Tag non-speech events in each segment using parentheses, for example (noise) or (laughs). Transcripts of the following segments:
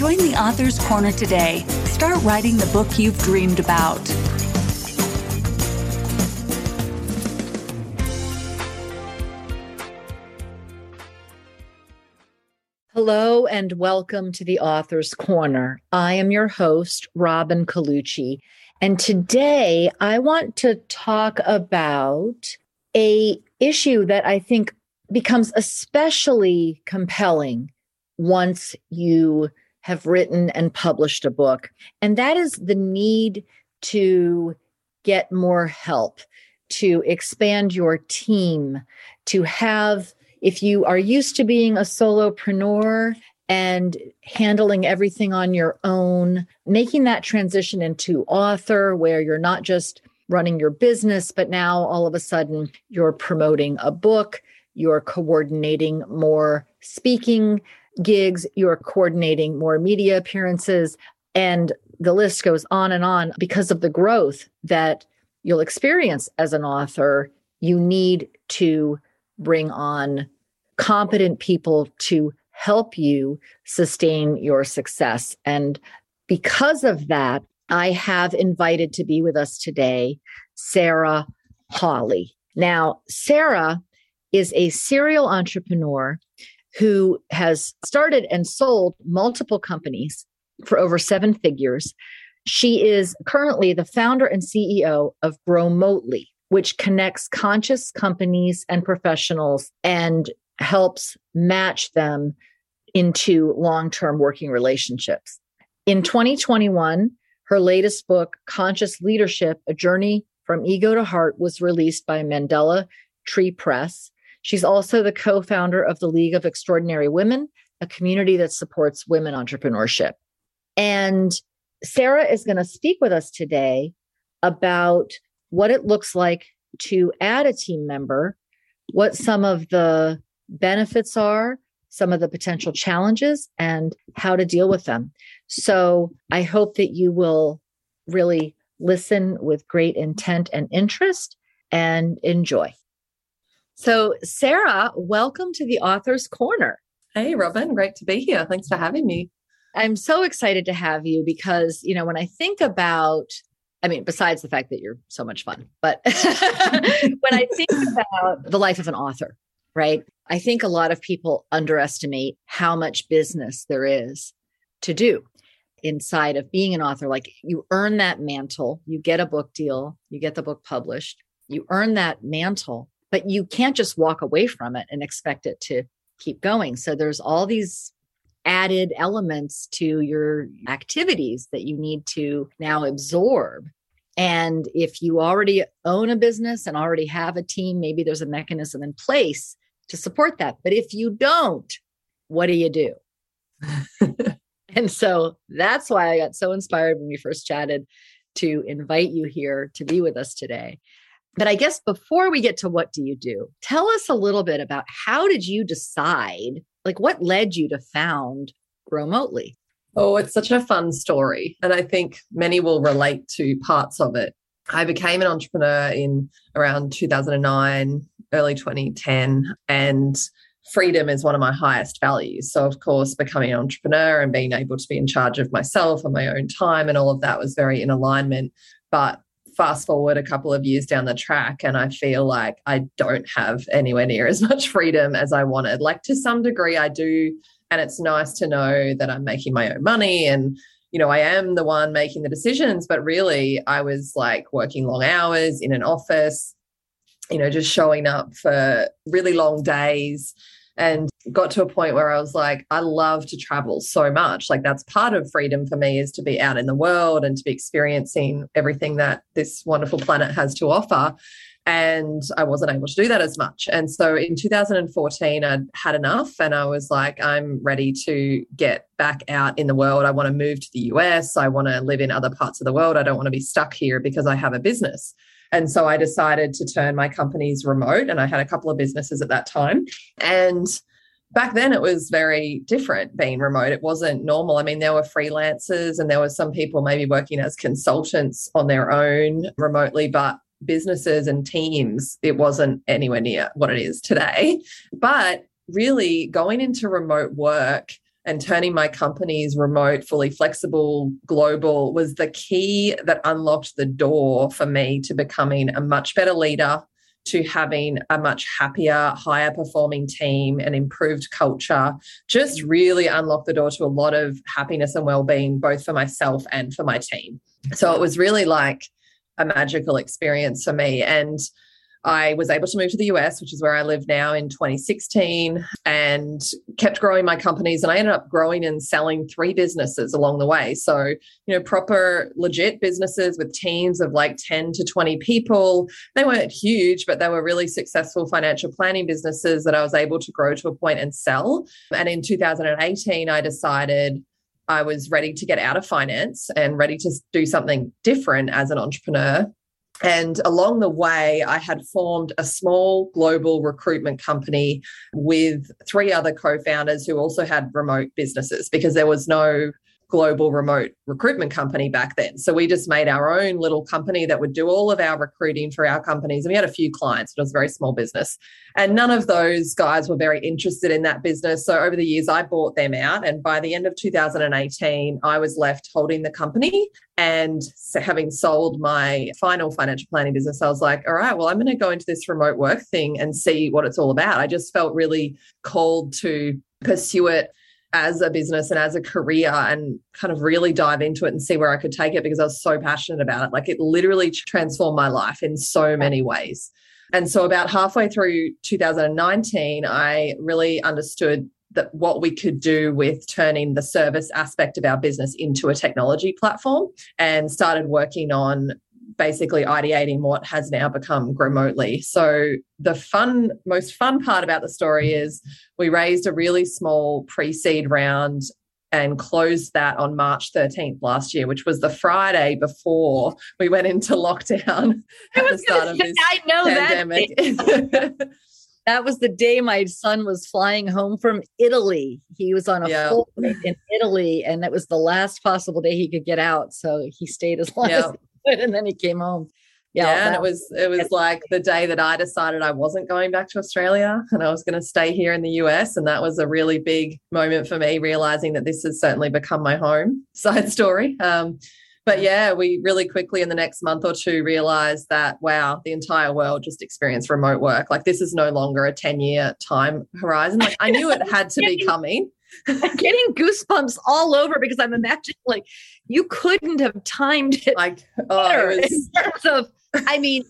Join the Author's Corner today. Start writing the book you've dreamed about. Hello and welcome to the Author's Corner. I am your host, Robin Colucci. And today I want to talk about a issue that I think becomes especially compelling once you have written and published a book. And that is the need to get more help, to expand your team, to have if you are used to being a solopreneur and handling everything on your own, making that transition into author where you're not just running your business, but now all of a sudden you're promoting a book, you're coordinating more speaking gigs, you're coordinating more media appearances, and the list goes on and on because of the growth that you'll experience as an author. You need to bring on competent people to help you sustain your success. And because of that, I have invited to be with us today Sarah Hawley. Now, Sarah is a serial entrepreneur who has started and sold multiple companies for over seven figures. She is currently the founder and CEO of Growmotely, which connects conscious companies and professionals and helps match them into long term working relationships. In 2021, her latest book, Conscious Leadership A Journey from Ego to Heart, was released by Mandala Tree Press. She's also the co founder of the League of Extraordinary Women, a community that supports women entrepreneurship. And Sarah is going to speak with us today about what it looks like to add a team member, what some of the benefits are, some of the potential challenges, and how to deal with them. So I hope that you will really listen with great intent and interest and enjoy. So, Sarah, welcome to the Author's Corner. Hey, Robin, great to be here. Thanks for having me. I'm so excited to have you because, you know, when I think about, I mean, besides the fact that you're so much fun, but (laughs) when I think (laughs) about the life of an author, right? I think a lot of people underestimate how much business there is to do inside of being an author. Like you earn that mantle, you get a book deal, you get the book published, you earn that mantle, but you can't just walk away from it and expect it to keep going. So there's all these added elements to your activities that you need to now absorb. And if you already own a business and already have a team, maybe there's a mechanism in place to support that. But if you don't, what do you do? (laughs) and so that's why I got so inspired when we first chatted to invite you here to be with us today. But I guess before we get to what do you do, tell us a little bit about how did you decide, like what led you to found Growmotely? Oh, it's such a fun story. And I think many will relate to parts of it. I became an entrepreneur in around 2009, early 2010, and freedom is one of my highest values. So, of course, becoming an entrepreneur and being able to be in charge of myself and my own time and all of that was very in alignment. But fast forward a couple of years down the track, and I feel like I don't have anywhere near as (laughs) much freedom as I wanted. Like, to some degree, I do. And it's nice to know that I'm making my own money and you know, I am the one making the decisions, but really I was like working long hours in an office, you know, just showing up for really long days and got to a point where I was like, I love to travel so much. Like that's part of freedom for me is to be out in the world and to be experiencing everything that this wonderful planet has to offer. and I wasn't able to do that as much. And so in 2014, I'd had enough and I was like, I'm ready to get back out in the world. I want to move to the US. I want to live in other parts of the world. I don't want to be stuck here because I have a business. And so I decided to turn my companies remote. And I had a couple of businesses at that time. And back then it was very different being remote. It wasn't normal. I mean, there were freelancers and there were some people maybe working as consultants on their own remotely, but businesses and teams, it wasn't anywhere near what it is today. But really going into remote work and turning my companies remote, fully flexible, global was the key that unlocked the door for me to becoming a much better leader, to having a much happier, higher performing team and improved culture. Just really unlocked the door to a lot of happiness and well being, both for myself and for my team. So it was really like, a magical experience for me. And I was able to move to the US, which is where I live now in 2016, and kept growing my companies. And I ended up growing and selling three businesses along the way. So, you know, proper legit businesses with teams of like 10 to 20 people. They weren't huge, but they were really successful financial planning businesses that I was able to grow to a point and sell. And in 2018, I decided I was ready to get out of finance and ready to do something different as an entrepreneur. And along the way, I had formed a small global recruitment company with three other co founders who also had remote businesses because there was no global remote recruitment company back then. So we just made our own little company that would do all of our recruiting for our companies. And we had a few clients, it was a very small business. And none of those guys were very interested in that business. So over the years, I bought them out. And by the end of 2018, I was left holding the company. And having sold my final financial planning business, I was like, all right, well, I'm going to go into this remote work thing and see what it's all about. I just felt really called to pursue it as a business and as a career and kind of really dive into it and see where I could take it because I was so passionate about it. Like it literally transformed my life in so many ways. And so about halfway through 2019, I really understood that what we could do with turning the service aspect of our business into a technology platform and started working on basically ideating what has now become Growmotely. So the fun, most fun part about the story is we raised a really small pre-seed round and closed that on March 13th last year, which was the Friday before we went into lockdown (laughs) at the start of this I know pandemic. That, (laughs) that was the day my son was flying home from Italy. He was on a yep. full in Italy, and it was the last possible day he could get out. So he stayed as long yep. as (laughs) and then he came home. Yeah, yeah and it was it was like the day that I decided I wasn't going back to Australia and I was going to stay here in the US, and that was a really big moment for me, realizing that this has certainly become my home. (laughs) Side story. Um, but yeah, we really quickly in the next month or two realized that wow, the entire world just experienced remote work. Like this is no longer a 10 year time horizon. Like I knew it had to be (laughs) coming. getting goosebumps all over because I'm imagining like you couldn't have timed it like oh, it was... in terms of. I mean,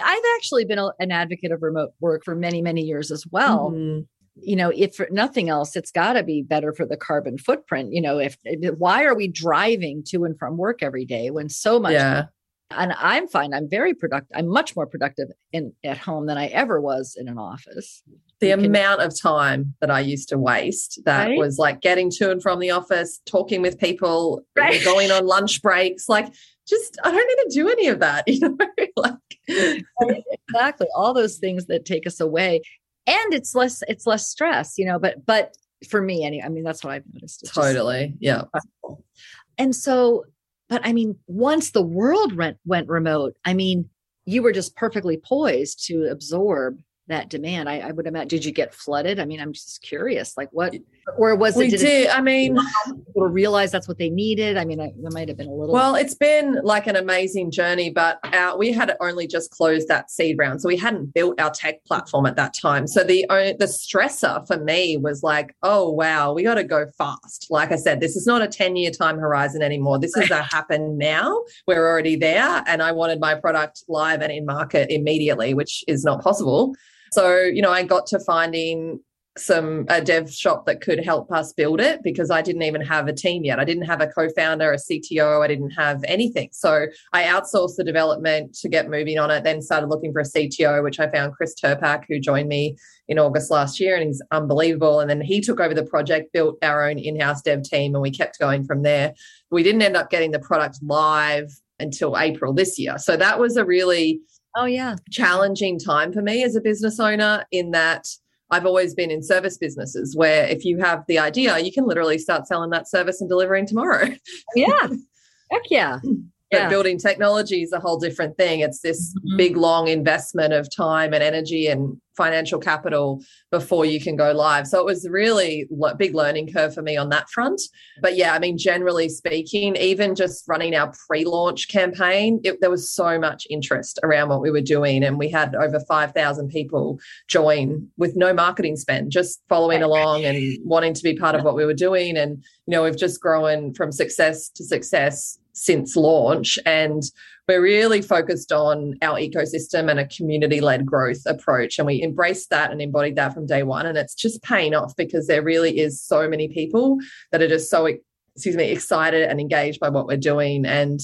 I've actually been a, an advocate of remote work for many many years as well. Mm-hmm. You know, if nothing else, it's got to be better for the carbon footprint. You know, if why are we driving to and from work every day when so much yeah and i'm fine i'm very productive i'm much more productive in at home than i ever was in an office the can, amount of time that i used to waste that right? was like getting to and from the office talking with people right. going on lunch breaks like just i don't need to do any of that (laughs) you know like exactly. All those things that take us away. And it's less it's less stress you know but but for me anyway i mean that's what i've noticed. It's totally just, yeah and so but I mean, once the world went, went remote, I mean, you were just perfectly poised to absorb that demand. I, I, would imagine. Did you get flooded? I mean, I'm just curious. Like what, or was it? We did. did I mean, people realize that's what they needed. I mean, it, it might have been a little. Well, it's been like an amazing journey, but our, we had only just closed that seed round, so we hadn't built our tech platform at that time. So the the stressor for me was like, oh wow, we got to go fast. Like I said, this is not a ten year time horizon anymore. This is a happen now. We're already there, and I wanted my product live and in market immediately, which is not possible. So, you know, I got to finding some a dev shop that could help us build it because I didn't even have a team yet. I didn't have a co-founder, a CTO, I didn't have anything. So I outsourced the development to get moving on it, then started looking for a CTO, which I found Chris Turpak, who joined me in August last year, and he's unbelievable. And then he took over the project, built our own in-house dev team, and we kept going from there. We didn't end up getting the product live until April this year. So that was a really oh yeah challenging time for me as a business owner in that I've always been in service businesses where if you have the idea, you can literally start selling that service and delivering tomorrow. Yeah. (laughs) Heck yeah. Mm. But building technology is a whole different thing. It's this mm-hmm. big, long investment of time and energy and financial capital before you can go live. So it was really a big learning curve for me on that front. But yeah, I mean, generally speaking, even just running our pre launch campaign, it, there was so much interest around what we were doing. And we had over 5,000 people join with no marketing spend, just following along and wanting to be part of what we were doing. And, you know, we've just grown from success to success since launch. And we're really focused on our ecosystem and a community led growth approach. And we embraced that and embodied that from day one. And it's just paying off because there really is so many people that are just so, excuse me, excited and engaged by what we're doing. And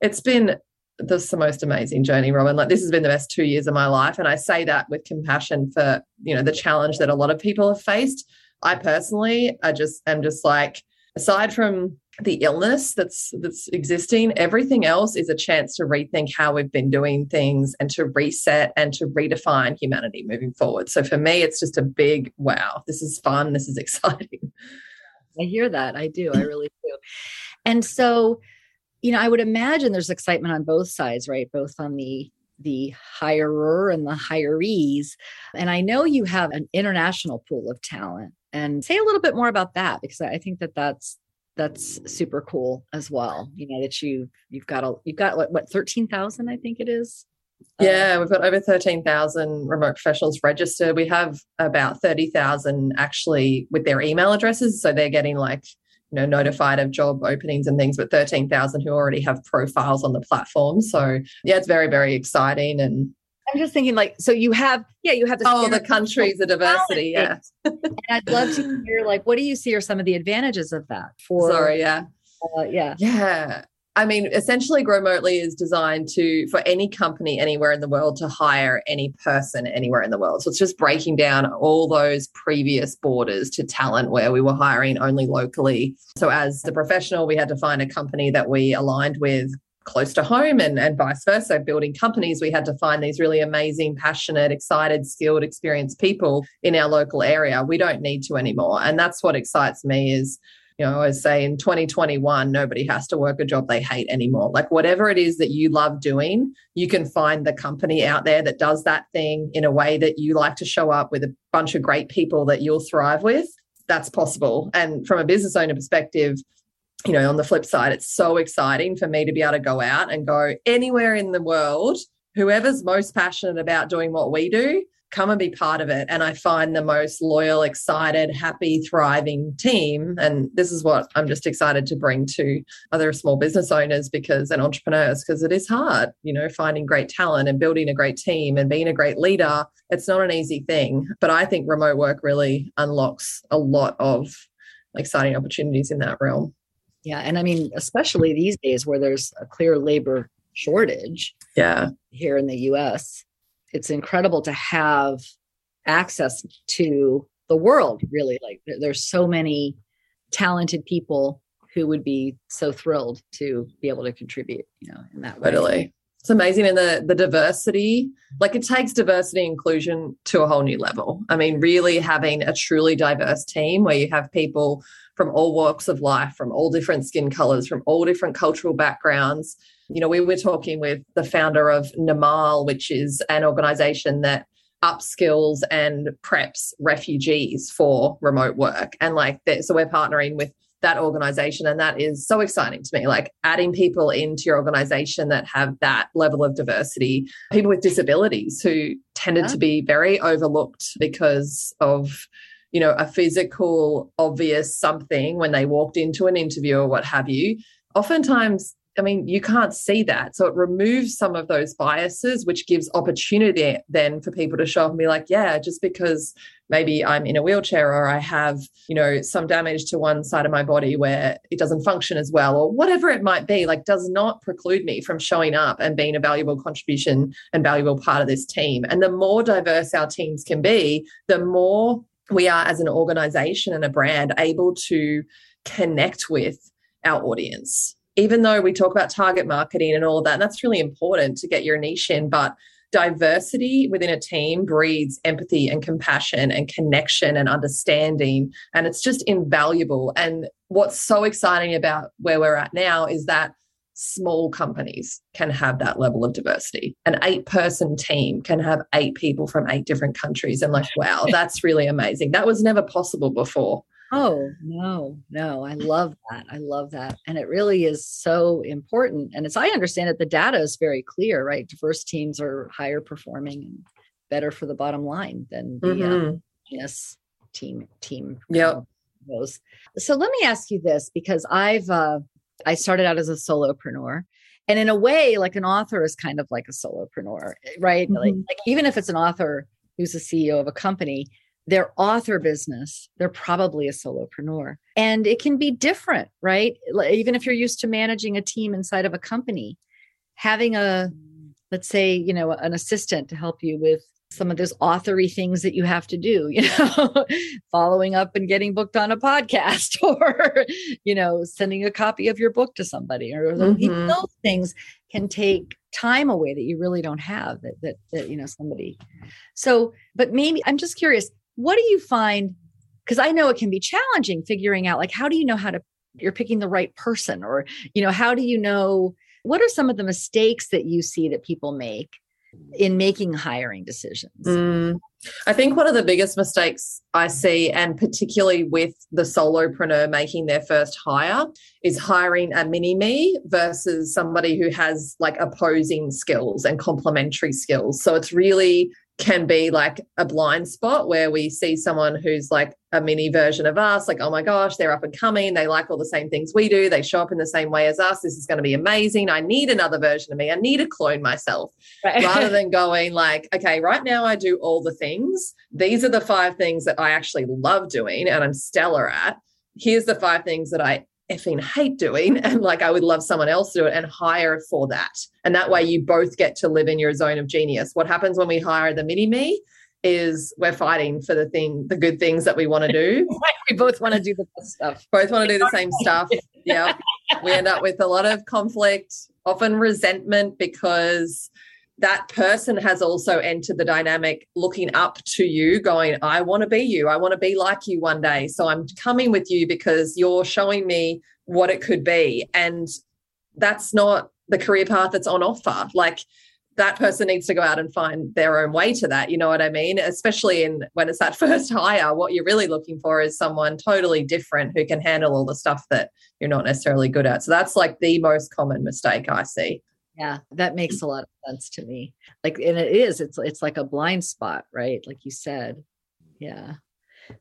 it's been this is the most amazing journey, Robin. Like this has been the best two years of my life. And I say that with compassion for, you know, the challenge that a lot of people have faced. I personally, I just am just like, aside from the illness that's that's existing everything else is a chance to rethink how we've been doing things and to reset and to redefine humanity moving forward. So for me it's just a big wow this is fun this is (laughs) exciting. I hear that. I do. I really do. And so you know i would imagine there's excitement on both sides right? Both on the the hirer and the hirees. And i know you have an international pool of talent. And say a little bit more about that because i think that that's that's super cool as well. You know that you you've got a you've got what what thirteen thousand I think it is. Yeah, um, we've got over thirteen thousand remote professionals registered. We have about thirty thousand actually with their email addresses, so they're getting like you know notified of job openings and things. But thirteen thousand who already have profiles on the platform. So yeah, it's very very exciting and I'm just thinking, like, so you have, yeah, you have the oh, the countries, the diversity, yeah. and I'd love to hear, like, what do you see are some of the advantages of that? For sorry, yeah, uh, yeah, yeah. I mean, essentially, Growmotely is designed to for any company anywhere in the world to hire any person anywhere in the world. So it's just breaking down all those previous borders to talent where we were hiring only locally. So as the professional, we had to find a company that we aligned with close to home and, and vice versa. Building companies, we had to find these really amazing, passionate, excited, skilled, experienced people in our local area. We don't need to anymore. And that's what excites me is, you know, I always say in 2021, nobody has to work a job they hate anymore. Like whatever it is that you love doing, you can find the company out there that does that thing in a way that you like to show up with a bunch of great people that you'll thrive with. That's possible. And from a business owner perspective, you know, on the flip side, it's so exciting for me to be able to go out and go anywhere in the world, whoever's most passionate about doing what we do, come and be part of it. And I find the most loyal, excited, happy, thriving team. And this is what I'm just excited to bring to other small business owners because and entrepreneurs, because it is hard, you know, finding great talent and building a great team and being a great leader. It's not an easy thing. But I think remote work really unlocks a lot of exciting opportunities in that realm. Yeah. And I mean, especially these days where there's a clear labor shortage. Yeah. Here in the US, it's incredible to have access to the world, really. Like there's so many talented people who would be so thrilled to be able to contribute, you know, in that way. Totally. It's amazing. And the the diversity, like it takes diversity inclusion to a whole new level. I mean, really having a truly diverse team where you have people from all walks of life, from all different skin colors, from all different cultural backgrounds. You know, we were talking with the founder of Na'amal, which is an organization that upskills and preps refugees for remote work. And like, that, so we're partnering with that organization. And that is so exciting to me. Like adding people into your organization that have that level of diversity, people with disabilities who tended yeah. to be very overlooked because of you know, a physical, obvious something when they walked into an interview or what have you. Oftentimes, I mean, you can't see that. So it removes some of those biases, which gives opportunity then for people to show up and be like, yeah, just because maybe I'm in a wheelchair or I have, you know, some damage to one side of my body where it doesn't function as well, or whatever it might be, like does not preclude me from showing up and being a valuable contribution and valuable part of this team. And the more diverse our teams can be, the more we are as an organization and a brand able to connect with our audience. Even though we talk about target marketing and all of that, and that's really important to get your niche in, but diversity within a team breeds empathy and compassion and connection and understanding. And it's just invaluable. And what's so exciting about where we're at now is that small companies can have that level of diversity. An eight person team can have eight people from eight different countries. And like, wow, (laughs) that's really amazing. That was never possible before. Oh, no, no. I love that. I love that. And it really is so important. And as I understand it, the data is very clear, right? Diverse teams are higher performing and better for the bottom line than the uh, mm-hmm. yes team team. Yeah. Those. So let me ask you this because I've uh, I started out as a solopreneur. And in a way, like an author is kind of like a solopreneur, right? Mm-hmm. Like, like even if it's an author who's the CEO of a company, their author business, they're probably a solopreneur. And it can be different, right? Even if you're used to managing a team inside of a company, having a, let's say, you know, an assistant to help you with some of those authory things that you have to do, (laughs) you know, following up and getting booked on a podcast (laughs) or, you know, sending a copy of your book to somebody or mm-hmm. those things can take time away that you really don't have that, that, that, you know, somebody. So, but maybe I'm just curious, what do you find? Because I know it can be challenging figuring out like how do you know how to you're picking the right person or you know how do you know what are some of the mistakes that you see that people make in making hiring decisions? Mm, I think one of the biggest mistakes I see, and particularly with the solopreneur making their first hire, is hiring a mini me versus somebody who has like opposing skills and complementary skills. So it's really can be like a blind spot where we see someone who's like a mini version of us, like, oh my gosh, they're up and coming. They like all the same things we do. They show up in the same way as us. This is going to be amazing. I need another version of me. I need to clone myself right. rather than (laughs) going like, okay, right now I do all the things. These are the five things that I actually love doing and I'm stellar at. Here's the five things that I effing hate doing (laughs) and like I would love someone else to do it and hire for that. And that way you both get to live in your zone of genius. What happens when we hire the mini me is we're fighting for the thing, the good things that we want to do. (laughs) we both want to do the best stuff. Both want to do the same stuff. (laughs) Yeah. We end up with a lot of conflict, often resentment because that person has also entered the dynamic looking up to you, going, I want to be you. I want to be like you one day. So I'm coming with you because you're showing me what it could be. And that's not the career path that's on offer. Like that person needs to go out and find their own way to that. You know what I mean? Especially in when it's that (laughs) first hire, what you're really looking for is someone totally different who can handle all the stuff that you're not necessarily good at. So that's like the most common mistake I see. Yeah, that makes a lot of sense to me. Like, and it is, it's it's like a blind spot, right? Like you said. Yeah.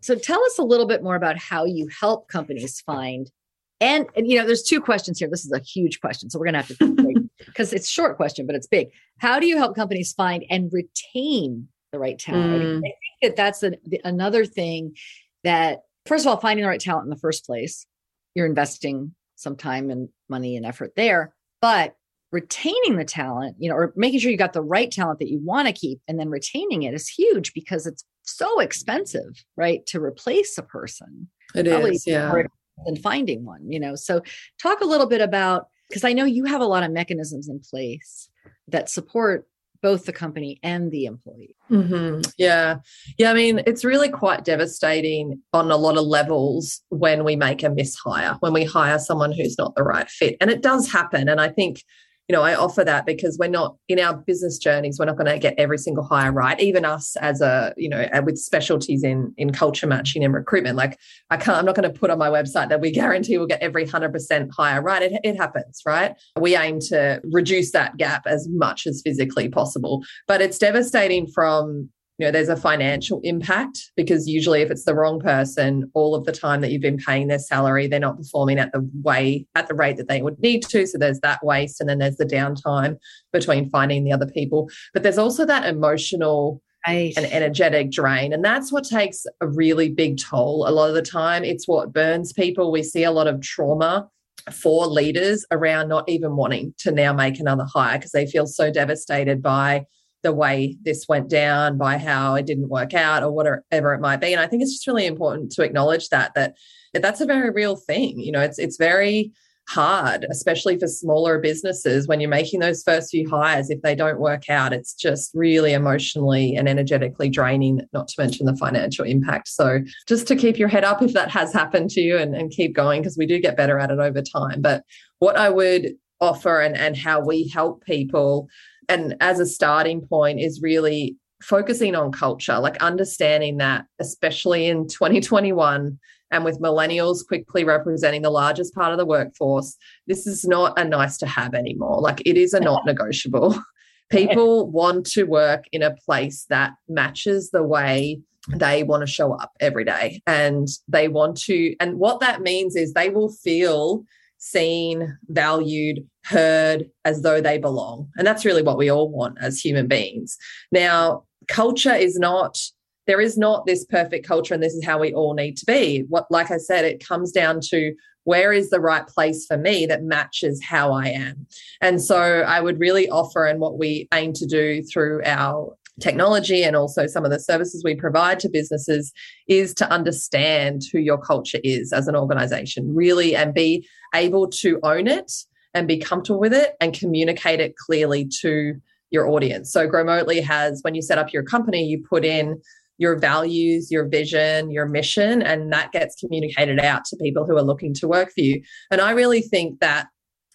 So tell us a little bit more about how you help companies find and, and you know, there's two questions here. This is a huge question. So we're gonna have to because (laughs) it's short question, but it's big. How do you help companies find and retain the right talent? Mm. I think that that's an, another thing that first of all, finding the right talent in the first place, you're investing some time and money and effort there. But retaining the talent, you know, or making sure you got the right talent that you want to keep and then retaining it is huge because it's so expensive, right? To replace a person. It Probably is, yeah. Than finding one, you know. So talk a little bit about because I know you have a lot of mechanisms in place that support both the company and the employee. Mm-hmm. Yeah. Yeah. I mean, it's really quite devastating on a lot of levels when we make a mishire, when we hire someone who's not the right fit. And it does happen. And I think you know, I offer that because we're not in our business journeys, we're not going to get every single hire right. Even us as a, you know, uh, with specialties in in culture matching and recruitment, like I can't, I'm not going to put on my website that we (laughs) guarantee we'll get every hundred percent hire right. It, it happens, right? We aim to reduce that gap as much as physically possible, but it's devastating from you know there's a financial impact because usually if it's the wrong person all of the time that you've been paying their salary they're not performing at the way at the rate that they would need to. So there's that waste and then there's the downtime between finding the other people. But there's also that emotional right. and energetic drain. And that's what takes a really big toll. A lot of the time it's what burns people. We see a lot of trauma for leaders around not even wanting to now make another hire because they feel so devastated by the way this went down, by how it didn't work out, or whatever it might be. And I think it's just really important to acknowledge that that that's a very real thing. You know, it's it's very hard, especially for smaller businesses when you're making those first few hires. If they don't work out, it's just really emotionally and energetically draining, not to mention the financial impact. So just to keep your head up if that has happened to you and, and keep going, because we do get better at it over time. But what I would offer and, and how we help people and as a starting point is really focusing on culture, like understanding that, especially in 2021, and with millennials quickly representing the largest part of the workforce, this is not a nice to have anymore. Like it is a not (laughs) negotiable. People want to work in a place that matches the way they want to show up every day. And they want to, and what that means is they will feel seen, valued, heard as though they belong. And that's really what we all want as human beings. Now, culture is not there is not this perfect culture and this is how we all need to be. What like I said it comes down to where is the right place for me that matches how I am. And so I would really offer and what we aim to do through our technology and also some of the services we provide to businesses is to understand who your culture is as an organization, really, and be able to own it and be comfortable with it and communicate it clearly to your audience. So Growmotely has, when you set up your company, you put in your values, your vision, your mission, and that gets communicated out to people who are looking to work for you. And I really think that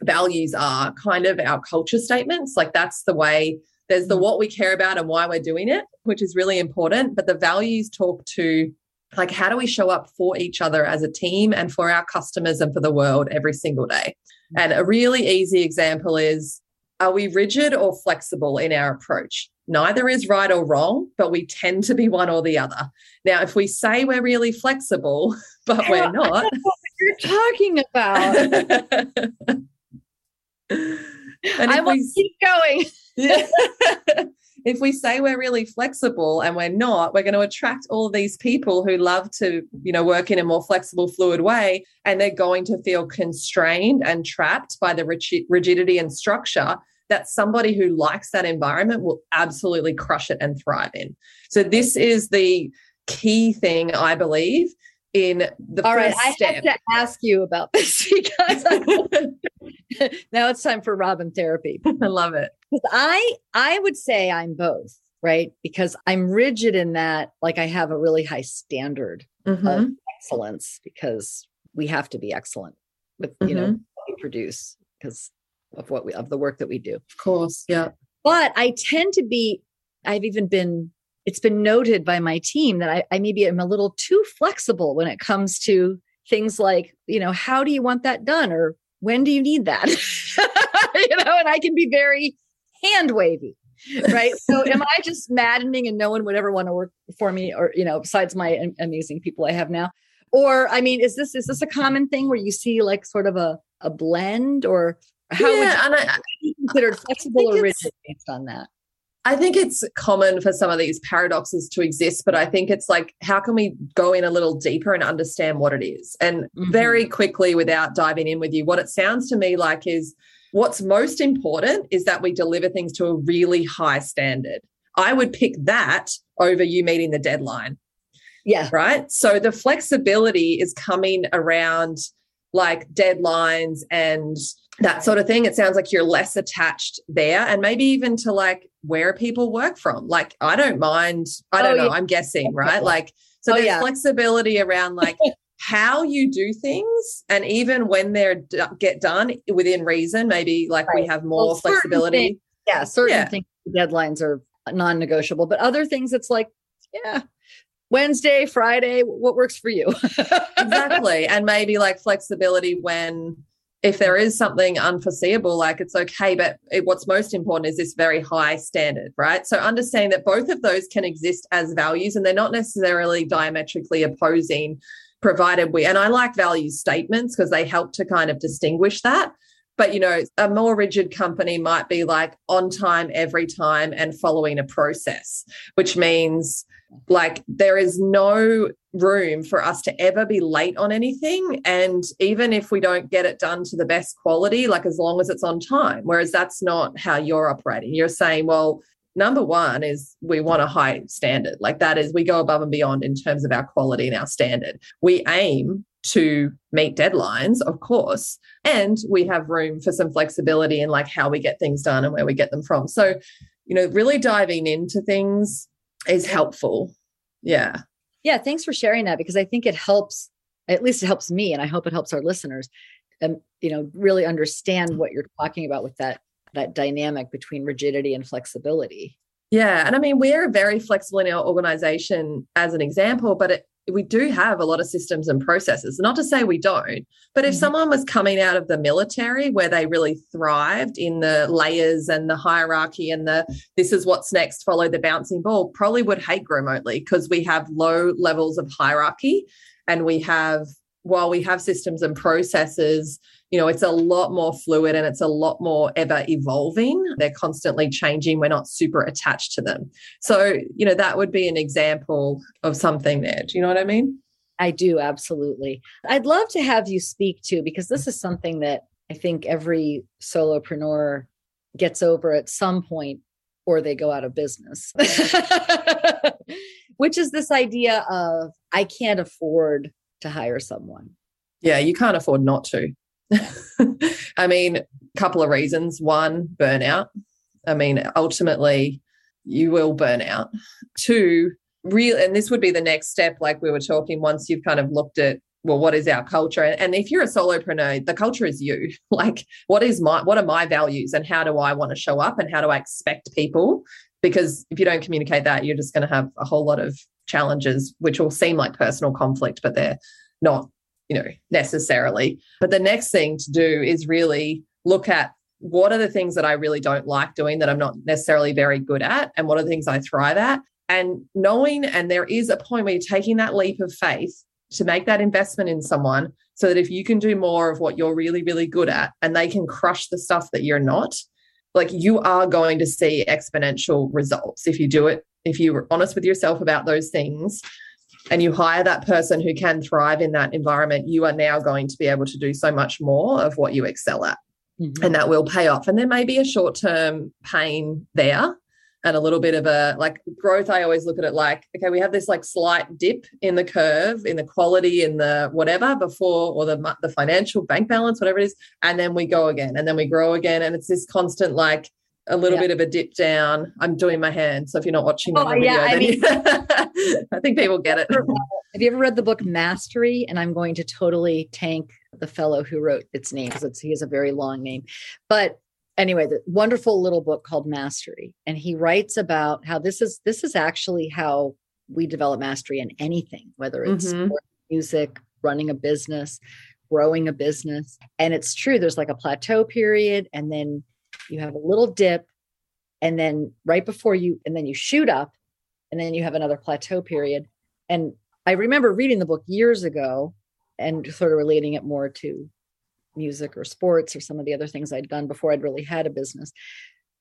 values are kind of our culture statements. Like that's the way there's the mm. what we care about and why we're doing it, which is really important. But the values talk to like how do we show up for each other as a team and for our customers and for the world every single day. Mm. And a really easy example is are we rigid or flexible in our approach? Neither is right or wrong, but we tend to be one or the other. Now, if we say we're really flexible, (laughs) but we're not, (laughs) what you're talking about. (laughs) and I will we, keep going. If we say we're really flexible and we're not, we're going to attract all these people who love to, you know, work in a more flexible, fluid way, and they're going to feel constrained and trapped by the rigidity and structure that somebody who likes that environment will absolutely crush it and thrive in. So this is the key thing I believe in the All right, I have to ask you about (laughs) this because (laughs) now it's time for Robin therapy. (laughs) I love it. I I would say I'm both, right? Because I'm rigid in that like I have a really high standard mm-hmm. of excellence because we have to be excellent with mm-hmm. you know mm-hmm. what we produce because of what we of the work that we do. Of course, yeah. But I tend to be I've even been it's been noted by my team that I, I maybe am a little too flexible when it comes to things like, you know, how do you want that done? Or when do you need that? (laughs) you know, and I can be very hand wavy. Right. so am I just maddening and no one would ever want to work for me or, you know, besides my amazing people I have now? Or I mean, is this is this a common thing where you see like sort of a, a blend or how yeah, would you, I, considered flexible or rigid based on that? I think it's common for some of these paradoxes to exist, but I think it's like, how can we go in a little deeper and understand what it is? And mm-hmm. very quickly, without diving in with you, what it sounds to me like is what's most important is that we deliver things to a really high standard. I would pick that over you meeting the deadline. Yeah. Right. So the flexibility is coming around like deadlines and that sort of thing. It sounds like you're less attached there and maybe even to like where people work from. Like, I don't mind, I don't oh, know, yeah. I'm guessing, right? Like, so oh, there's yeah. flexibility around like (laughs) how you do things and even when they're d- get done within reason, maybe like right. we have more well, flexibility. Things, yeah, certain yeah. things, deadlines are non negotiable, but other things it's like, yeah, Wednesday, Friday, what works for you? (laughs) exactly. And maybe like flexibility when if there is something unforeseeable, like it's okay. But it, what's most important is this very high standard, right? So understanding that both of those can exist as values and they're not necessarily diametrically opposing, provided we, and I like value statements because they help to kind of distinguish that. But, you know, a more rigid company might be like on time, every time, and following a process, which means like there is no room for us to ever be late on anything. And even if we don't get it done to the best quality, like as long as it's on time, whereas that's not how you're operating. You're saying, well, number one is we want a high standard. Like that is, we go above and beyond in terms of our quality and our standard. We aim to meet deadlines, of course, and we have room for some flexibility in like how we get things done and where we get them from. So, you know, really diving into things is helpful. Yeah. Yeah. Thanks for sharing that because I think it helps, at least it helps me, and I hope it helps our listeners, and um, you know, really understand what you're talking about with that that dynamic between rigidity and flexibility. Yeah. And I mean, we're very flexible in our organization as an example, but it, we do have a lot of systems and processes. Not to say we don't, but if mm-hmm. someone was coming out of the military where they really thrived in the layers and the hierarchy and the this is what's next, follow the bouncing ball, probably would hate Growmotely because we have low levels of hierarchy and we have while we have systems and processes you know, it's a lot more fluid and it's a lot more ever evolving. They're constantly changing. We're not super attached to them. So, you know, that would be an example of something there. Do you know what I mean? I do, absolutely. I'd love to have you speak to because this is something that I think every solopreneur gets over at some point or they go out of business. (laughs) Which is this idea of I can't afford to hire someone. Yeah, you can't afford not to. (laughs) I mean, a couple of reasons. One, burnout. I mean, ultimately, you will burn out. Two, real, and this would be the next step, like we were talking, once you've kind of looked at, well, what is our culture? And if you're a solopreneur, the culture is you. (laughs) Like, what is my, what are my values and how do I want to show up and how do I expect people? Because if you don't communicate that, you're just going to have a whole lot of challenges, which will seem like personal conflict, but they're not you know, necessarily. But the next thing to do is really look at what are the things that I really don't like doing that I'm not necessarily very good at, and what are the things I thrive at. And knowing, and there is a point where you're taking that leap of faith to make that investment in someone so that if you can do more of what you're really, really good at and they can crush the stuff that you're not, like you are going to see exponential results if you do it. If you're honest with yourself about those things, and you hire that person who can thrive in that environment, you are now going to be able to do so much more of what you excel at. Mm-hmm. And that will pay off. And there may be a short term pain there and a little bit of a like growth. I always look at it like, okay, we have this like slight dip in the curve, in the quality, in the whatever before, or the, the financial bank balance, whatever it is. And then we go again and then we grow again. And it's this constant like, a little yeah. bit of a dip down. I'm doing my hand. So if you're not watching oh, video, yeah, I, mean, (laughs) I think people get it. Have you ever read the book Mastery? And I'm going to totally tank the fellow who wrote its name because he has a very long name. But anyway, the wonderful little book called Mastery. And he writes about how this is this is actually how we develop mastery in anything, whether it's mm-hmm. music, running a business, growing a business. And it's true, there's like a plateau period and then you have a little dip and then right before you and then you shoot up and then you have another plateau period. And i remember reading the book years ago and sort of relating it more to music or sports or some of the other things i'd done before i'd really had a business.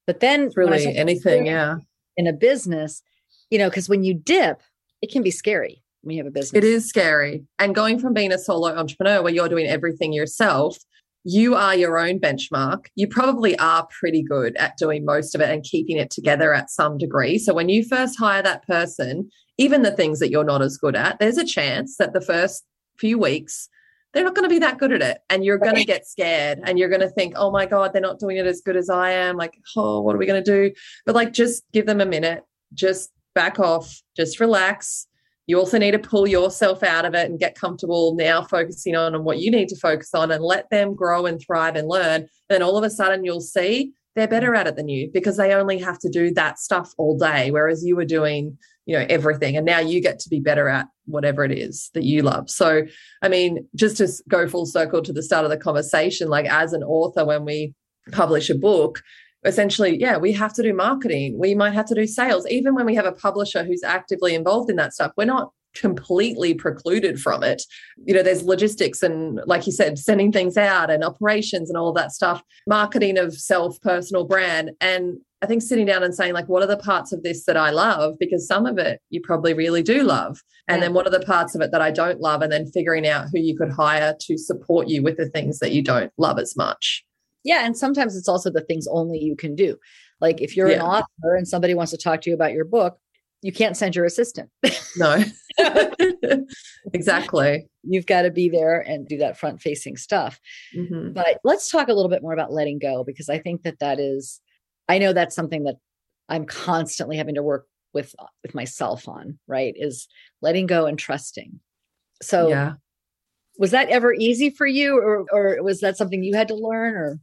But then it's really anything yeah. in a business you know because when you dip it can be scary when you have a business. it is scary. And going from being a solo entrepreneur where you're doing everything yourself you are your own benchmark. You probably are pretty good at doing most of it and keeping it together at some degree. So when you first hire that person, even the things that you're not as good at, there's a chance that the first few weeks, they're not going to be that good at it. And you're going to get scared and you're going to think, oh my God, they're not doing it as good as I am. Like, oh, what are we going to do? But like, just give them a minute, just back off, just relax you also need to pull yourself out of it and get comfortable now focusing on, on what you need to focus on and let them grow and thrive and learn. Then all of a sudden you'll see they're better at it than you because they only have to do that stuff all day whereas you were doing you know everything and now you get to be better at whatever it is that you love so i mean just to go full circle to the start of the conversation like as an author when we publish a book essentially yeah we have to do marketing we might have to do sales even when we have a publisher who's actively involved in that stuff we're not completely precluded from it. You know, there's logistics and, like you said, sending things out and operations and all that stuff, marketing of self, personal brand. And I think sitting down and saying, like, what are the parts of this that I love? Because some of it you probably really do love. And yeah. then what are the parts of it that I don't love? And then figuring out who you could hire to support you with the things that you don't love as much. Yeah. And sometimes it's also the things only you can do. Like if you're yeah. an author and somebody wants to talk to you about your book, you can't send your assistant. No, (laughs) (laughs) exactly. You've got to be there and do that front facing stuff. Mm-hmm. But let's talk a little bit more about letting go because I think that that is, I know that's something that I'm constantly having to work with with myself on. Right, is letting go and trusting. So, yeah. Was that ever easy for you, or or was that something you had to learn? Or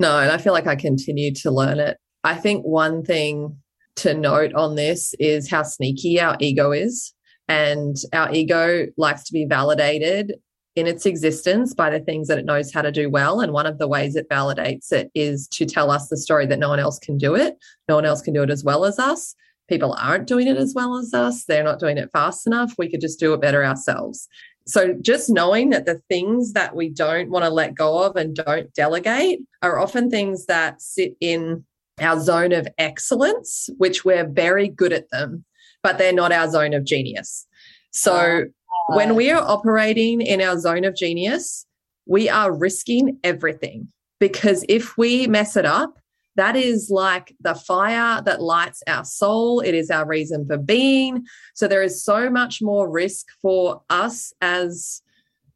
no, and I feel like I continued to learn it. I think one thing to note on this is how sneaky our ego is. And our ego likes to be validated in its existence by the things that it knows how to do well. And one of the ways it validates it is to tell us the story that no one else can do it. No one else can do it as well as us. People aren't doing it as well as us. They're not doing it fast enough. We could just do it better ourselves. So, just knowing that the things that we don't want to let go of and don't delegate are often things that sit in our zone of excellence, which we're very good at them, but they're not our zone of genius. So when we are operating in our zone of genius, we are risking everything because if we mess it up, that is like the fire that lights our soul. It is our reason for being. So there is so much more risk for us as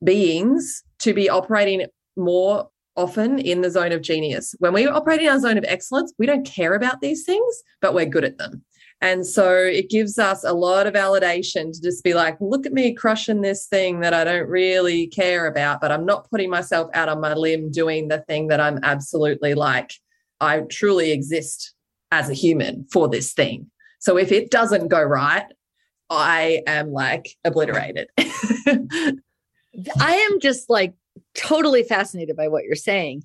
beings to be operating more often in the zone of genius. When we operate in our zone of excellence, we don't care about these things, but we're good at them. And so it gives us a lot of validation to just be like, look at me crushing this thing that I don't really care about, but I'm not putting myself out on my limb doing the thing that I'm absolutely like, I truly exist as a human for this thing. So if it doesn't go right, I am like obliterated. (laughs) I am just like totally fascinated by what you're saying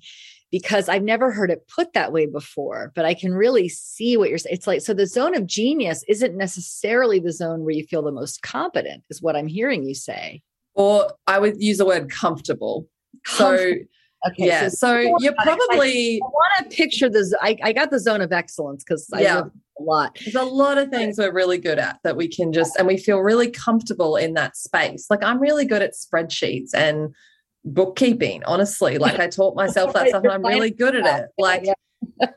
because I've never heard it put that way before, but I can really see what you're saying. It's like, so the zone of genius isn't necessarily the zone where you feel the most competent, is what I'm hearing you say. Or I would use the word comfortable. So, okay, yeah, so, so you're probably. I, want to picture this. I, I got the zone of excellence because I yeah. a lot. There's a lot of things we're really good at that we can just, and we feel really comfortable in that space. Like I'm really good at spreadsheets and bookkeeping, honestly. (laughs) Like I taught myself that stuff and I'm really good at it. Like,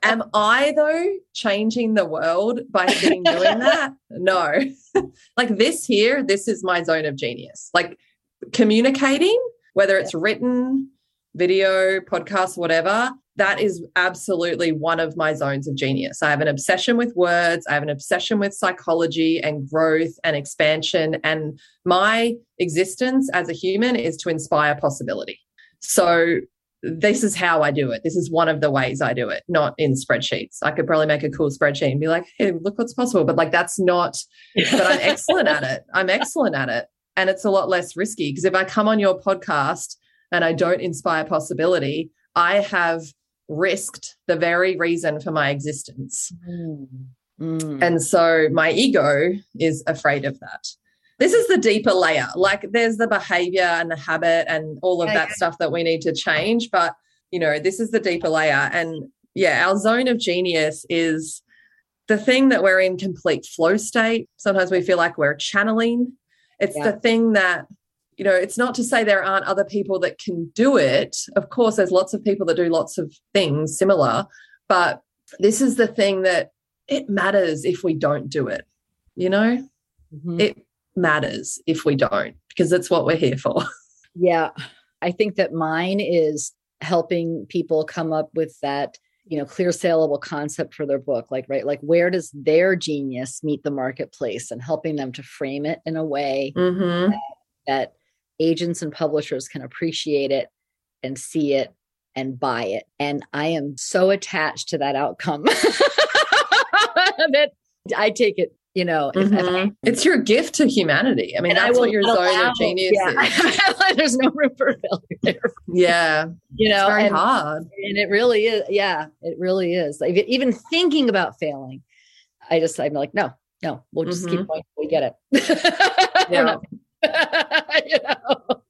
am I though changing the world by doing that? No. (laughs) like this here, this is my zone of genius. Like communicating, whether it's written, video, podcast, whatever, that is absolutely one of my zones of genius. I have an obsession with words, I have an obsession with psychology and growth and expansion. And my existence as a human is to inspire possibility. So, this is how I do it. This is one of the ways I do it, not in spreadsheets. I could probably make a cool spreadsheet and be like, hey, look what's possible. But like, that's not, but I'm excellent at it. I'm excellent at it. And it's a lot less risky because if I come on your podcast and I don't inspire possibility, I have risked the very reason for my existence. Mm. Mm. And so my ego is afraid of that. This is the deeper layer. Like there's the behavior and the habit and all of that stuff that we need to change. But, you know, this is the deeper layer. And yeah, our zone of genius is the thing that we're in complete flow state. Sometimes we feel like we're channeling. It's yeah. the thing that you know, it's not to say there aren't other people that can do it. Of course, there's lots of people that do lots of things similar, but this is the thing that it matters if we don't do it. You know, mm-hmm. it matters if we don't because that's what we're here for. (laughs) Yeah. I think that mine is helping people come up with that you know clear saleable concept for their book like right like where does their genius meet the marketplace and helping them to frame it in a way mm-hmm. that, that agents and publishers can appreciate it and see it and buy it. And I am so attached to that outcome (laughs) that I take it you know, mm-hmm. it's your gift to humanity. I mean, and that's I what your allow, genius yeah. is. (laughs) There's no room for failure there. Yeah. (laughs) You know, it's very and, hard. And it really is. Yeah, it really is. Like even thinking about failing, I just, I'm like, no, no, we'll just mm-hmm. keep going. We get it. yeah. (laughs) you know?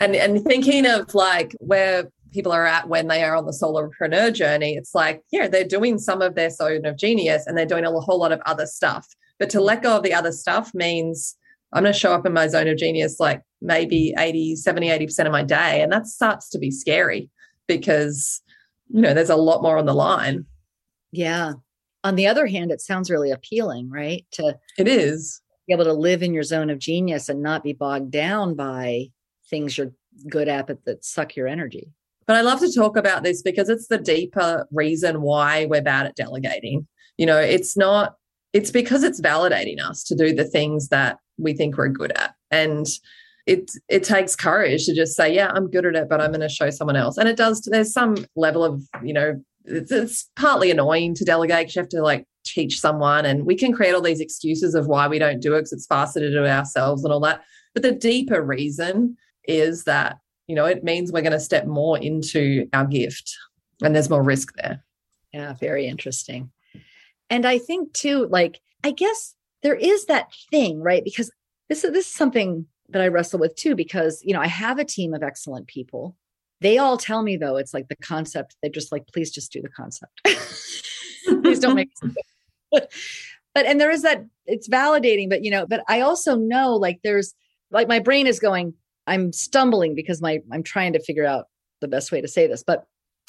And, and thinking of like where people are at when they are on the solopreneur journey, it's like, yeah, they're doing some of their zone of genius and they're doing a whole lot of other stuff. But to let go of the other stuff means I'm going to show up in my zone of genius like maybe 80, 70, 80% of my day. And that starts to be scary because, you know, there's a lot more on the line. Yeah. On the other hand, it sounds really appealing, right? To it is be able to live in your zone of genius and not be bogged down by things you're good at but that suck your energy. But I love to talk about this because it's the deeper reason why we're bad at delegating. You know, it's not it's because it's validating us to do the things that we think we're good at. And it it takes courage to just say, yeah, I'm good at it, but I'm going to show someone else. And it does. There's some level of you know, it's, it's partly annoying to delegate you have to like teach someone, and we can create all these excuses of why we don't do it because it's faster to do it ourselves and all that. But the deeper reason is that you know it means we're going to step more into our gift, and there's more risk there. Yeah, very interesting. And I think too, like, I guess there is that thing, right? Because this is this is something that I wrestle with too, because you know, I have a team of excellent people. They all tell me though, it's like the concept, they're just like, please just do the concept. (laughs) please don't make (laughs) but and there is that it's validating, but you know, but I also know like there's like my brain is going, I'm stumbling because my I'm trying to figure out the best way to say this, but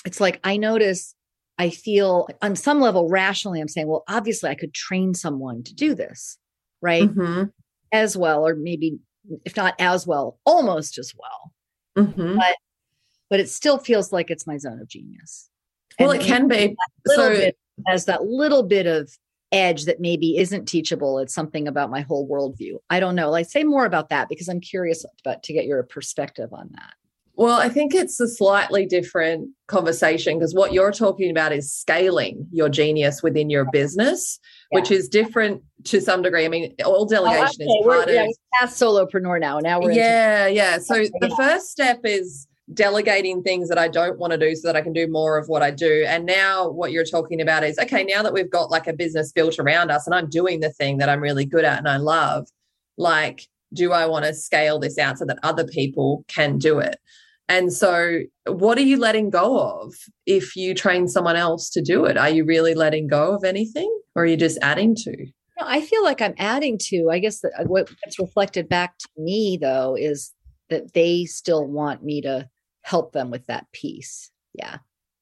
it's like I notice I feel on some level rationally, I'm saying, well, obviously I could train someone to do this, right? Mm-hmm. As well, or maybe if not as well, almost as well. Mm-hmm. But but it still feels like it's my zone of genius. Well, and it can be. So bit, as that little bit of edge that maybe isn't teachable. It's something about my whole worldview. I don't know. Like say more about that because I'm curious about to get your perspective on that. Well, I think it's a slightly different conversation because what you're talking about is scaling your genius within your business, yeah. which is different to some degree. I mean, all oh, delegation oh, okay. is part we're, of. Yeah, past solopreneur now. Now we're. Yeah, into- yeah. So the first step is delegating things that I don't want to do so that I can do more of what I do. And now what you're talking about is okay, now that we've got like a business built around us and I'm doing the thing that I'm really good at and I love, like, do I want to scale this out so that other people can do it? And so, what are you letting go of if you train someone else to do it? Are you really letting go of anything or are you just adding to? I feel like I'm adding to. I guess that uh, what's reflected back to me, though, is that they still want me to help them with that piece. Yeah.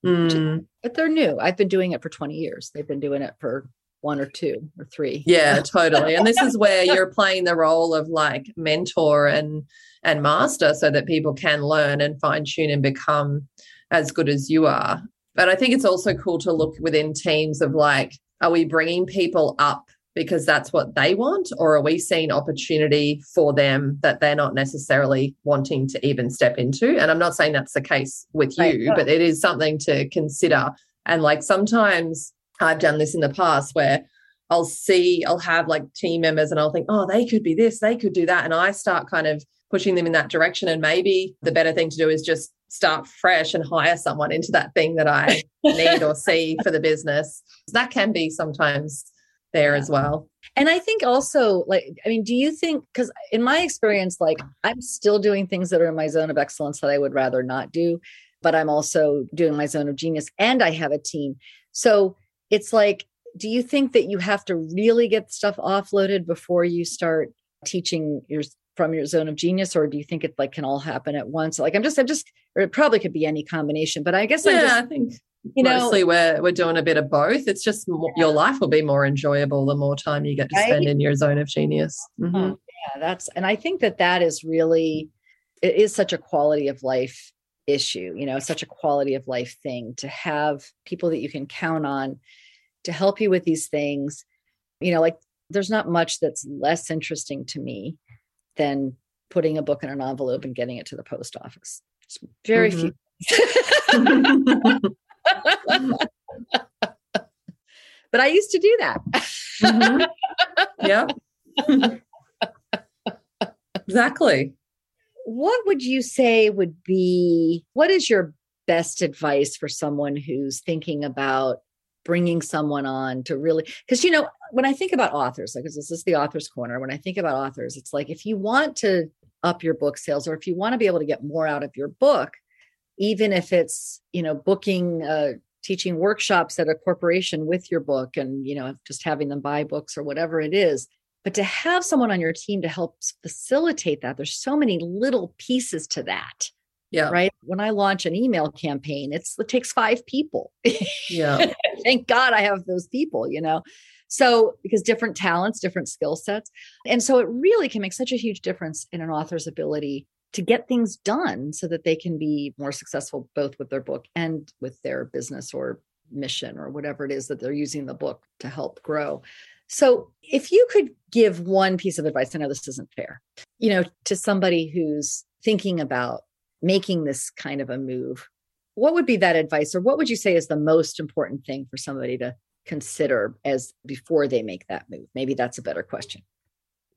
Mm. But they're new. I've been doing it for 20 years. They've been doing it for one or two or three. Yeah, (laughs) totally. And this is where you're playing the role of like mentor and and master so that people can learn and fine tune and become as good as you are. But I think it's also cool to look within teams of like, are we bringing people up because that's what they want? Or are we seeing opportunity for them that they're not necessarily wanting to even step into? And I'm not saying that's the case with you, right. but it is something to consider. And like sometimes I've done this in the past where I'll see, I'll have like team members and I'll think, oh, they could be this, they could do that. And I start kind of pushing them in that direction. And maybe the better thing to do is just start fresh and hire someone into that thing that I (laughs) need or see for the business. That can be sometimes there as well. And I think also, like, I mean, do you think, because in my experience, like, I'm still doing things that are in my zone of excellence that I would rather not do, but I'm also doing my zone of genius and I have a team. So it's like, do you think that you have to really get stuff offloaded before you start teaching your from your zone of genius or do you think it like can all happen at once like i'm just i'm just or it probably could be any combination but i guess yeah, just, i think you know mostly we're we're doing a bit of both it's just more, yeah. your life will be more enjoyable the more time you get to spend in your zone of genius mm-hmm. oh, yeah that's and i think that that is really it is such a quality of life issue you know such a quality of life thing to have people that you can count on to help you with these things you know like there's not much that's less interesting to me than putting a book in an envelope and getting it to the post office. very mm-hmm. few. (laughs) (laughs) but I used to do that. mm-hmm. Yeah. exactly. What would you say would be what is your best advice for someone who's thinking about bringing someone on to really because you know when i think about authors like this is the author's corner when i think about authors it's like if you want to up your book sales or if you want to be able to get more out of your book even if it's you know booking uh, teaching workshops at a corporation with your book and you know just having them buy books or whatever it is but to have someone on your team to help facilitate that there's so many little pieces to that yeah. Right. When I launch an email campaign, it's it takes five people. Yeah. (laughs) Thank God I have those people, you know. So because different talents, different skill sets. And so it really can make such a huge difference in an author's ability to get things done so that they can be more successful both with their book and with their business or mission or whatever it is that they're using the book to help grow. So, if you could give one piece of advice, I know this isn't fair, you know, to somebody who's thinking about making this kind of a move, what would be that advice or what would you say is the most important thing for somebody to consider as before they make that move? Maybe that's a better question.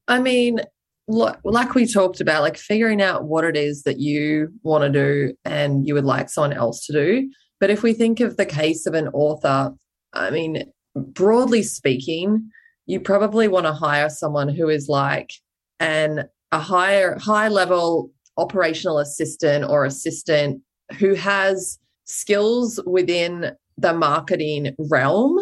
I mean, like we talked about, like figuring out what it is that you want to do and you would like someone else to do. But if we think of the case of an author, I mean, broadly speaking, you probably want to hire someone who is like an a higher high level operational assistant or assistant who has skills within the marketing realm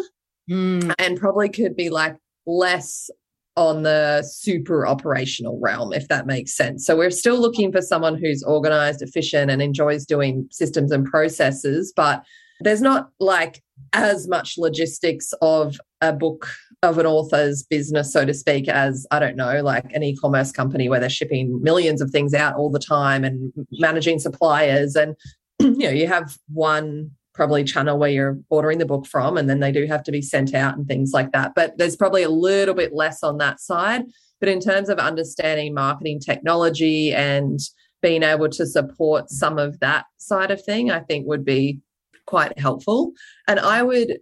mm. and probably could be like less on the super operational realm, if that makes sense. So we're still looking for someone who's organized, efficient, and enjoys doing systems and processes, but there's not like as much logistics of a book of an author's business, so to speak, as I don't know, like an e commerce company where they're shipping millions of things out all the time and managing suppliers. And, (clears throat) you know, you have one probably channel where you're ordering the book from, and then they do have to be sent out and things like that. But there's probably a little bit less on that side. But in terms of understanding marketing technology and being able to support some of that side of thing, I think would be quite helpful. And I would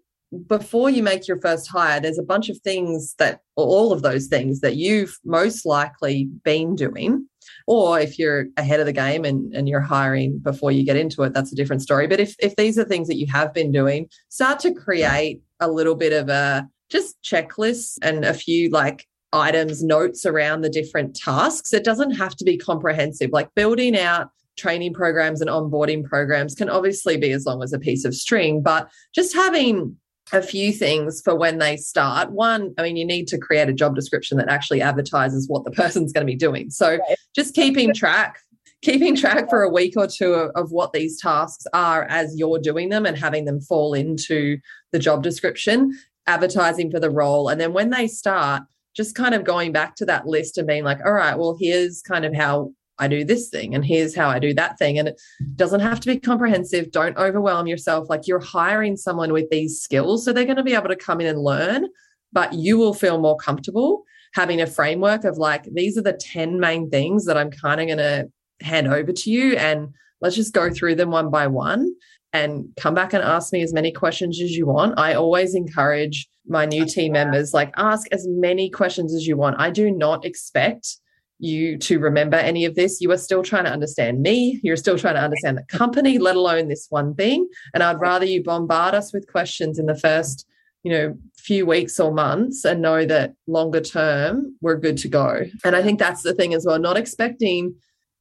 before you make your first hire, there's a bunch of things that, all of those things that you've most likely been doing. Or if you're ahead of the game and, and you're hiring before you get into it, that's a different story. But if, if these are things that you have been doing, start to create a little bit of a just checklist and a few like items, notes around the different tasks. It doesn't have to be comprehensive, like building out training programs and onboarding programs can obviously be as long as a piece of string, but just having a few things for when they start. One, I mean, you need to create a job description that actually advertises what the (laughs) person's going to be doing. So right. just keeping track, keeping track for a week or two of, of, what these tasks are as you're doing them and having them fall into the job description, advertising for the role. And then when they start, just kind of going back to that list and being like, all right, well, here's kind of how I do this thing and here's how I do that thing. And it doesn't have to be comprehensive. Don't overwhelm yourself. Like you're hiring someone with these skills. So they're going to be able to come in and learn, but you will feel more comfortable having a framework of like, these are the 10 main things that I'm kind of going to hand over to you. And let's just go through them one by one and come back and ask me as many questions as you want. I always encourage my new team members like ask as many questions as you want. I do not expect you to remember any of this. You are still trying to understand me. You're still trying to understand the company, let alone this one thing. And I'd rather you bombard us with questions in the first, you know, few weeks or months and know that longer term we're good to go. And I think that's the thing as well, not expecting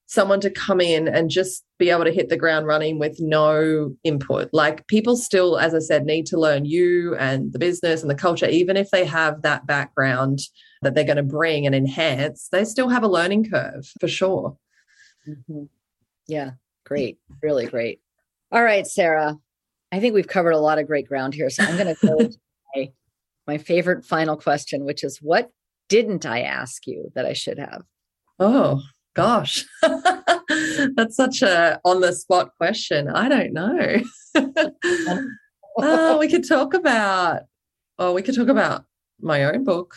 someone to come in and just be able to hit the ground running with no input. Like people still, as I said, need to learn you and the business and the culture, even if they have that background that they're going to bring and enhance, they still have a learning curve for sure. Mm-hmm. Yeah, great. Really great. All right, Sarah. I think we've covered a lot of great ground here. So I'm going to go (laughs) to my, my favorite final question, which is what didn't I ask you that I should have? Oh, gosh. (laughs) That's such a on the spot question. I don't know. oh, (laughs) we could talk about, oh, we could talk about my own book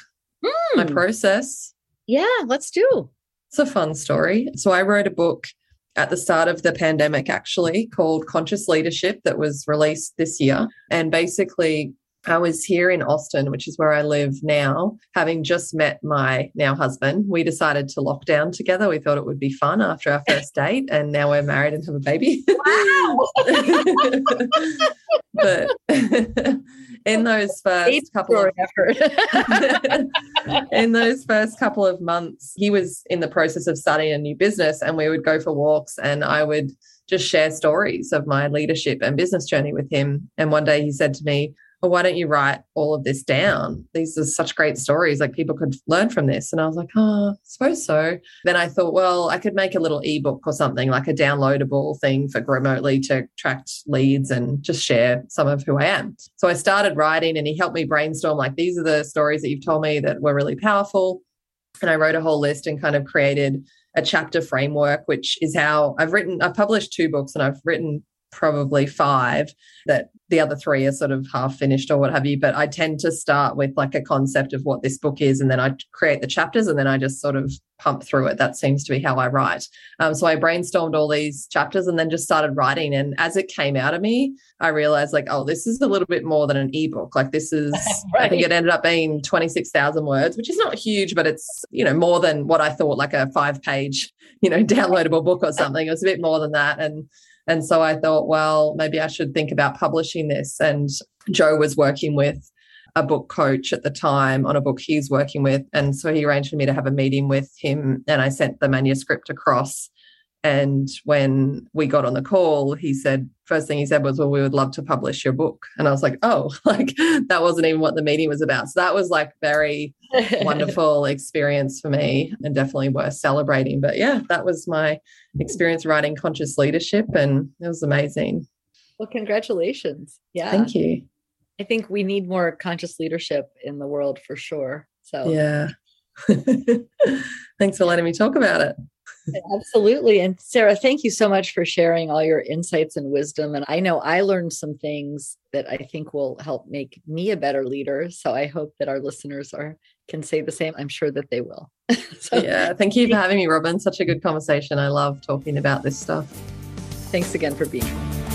my hmm. process. Yeah, let's do. It's a fun story. So I wrote a book at the start of the pandemic, actually, called Conscious Leadership, that was released this year. And basically, I was here in Austin, which is where I live now, having just met my now husband. We decided to lock down together. We thought it would be fun after our first (laughs) date, and now we're married and have a baby. Wow. (laughs) but (laughs) in those first couple of (laughs) in those first couple of months, he was in the process of starting a new business, and we would go for walks, and I would just share stories of my leadership and business journey with him. And one day he said to me, well, why don't you write all of this down? These are such great stories. Like people could learn from this. And I was like, oh, I suppose so. Then I thought, well, I could make a little ebook or something like a downloadable thing for Growmotely to attract leads and just share some of who I am. So I started writing and he helped me brainstorm like, these are the stories that you've told me that were really powerful. And I wrote a whole list and kind of created a chapter framework, which is how I've written, I've published two books and I've written probably five that the other three are sort of half finished or what have you. But I tend to start with like a concept of what this book is, and then I create the chapters, and then I just sort of pump through it. That seems to be how I write. Um, so I brainstormed all these chapters and then just started writing. And as it came out of me, I realized like, oh, this is a little bit more than an ebook. Like this is, (laughs) right. I think it ended up being twenty six thousand words, which is not huge, but it's you know more than what I thought like a five page you know (laughs) downloadable book or something. It was a bit more than that, and and so I thought, well, maybe I should think about publishing this. And Joe was working with a book coach at the time on a book he's working with. And so he arranged for me to have a meeting with him. And I sent the manuscript across. And when we got on the call, he said, first thing he said was, Well, we would love to publish your book. And I was like, Oh, (laughs) like that wasn't even what the meeting was about. So that was like very (laughs) wonderful experience for me and definitely worth celebrating. But yeah, that was my experience writing conscious leadership and it was amazing. Well, congratulations. Yeah. Thank you. I think we need more conscious leadership in the world for sure. So, yeah. (laughs) Thanks for letting me talk about it. Absolutely. And Sarah, thank you so much for sharing all your insights and wisdom. And I know I learned some things that I think will help make me a better leader. So I hope that our listeners are can say the same. I'm sure that they will. (laughs) so, yeah. Thank you for having me, Robin. Such a good conversation. I love talking about this stuff. Thanks again for being here.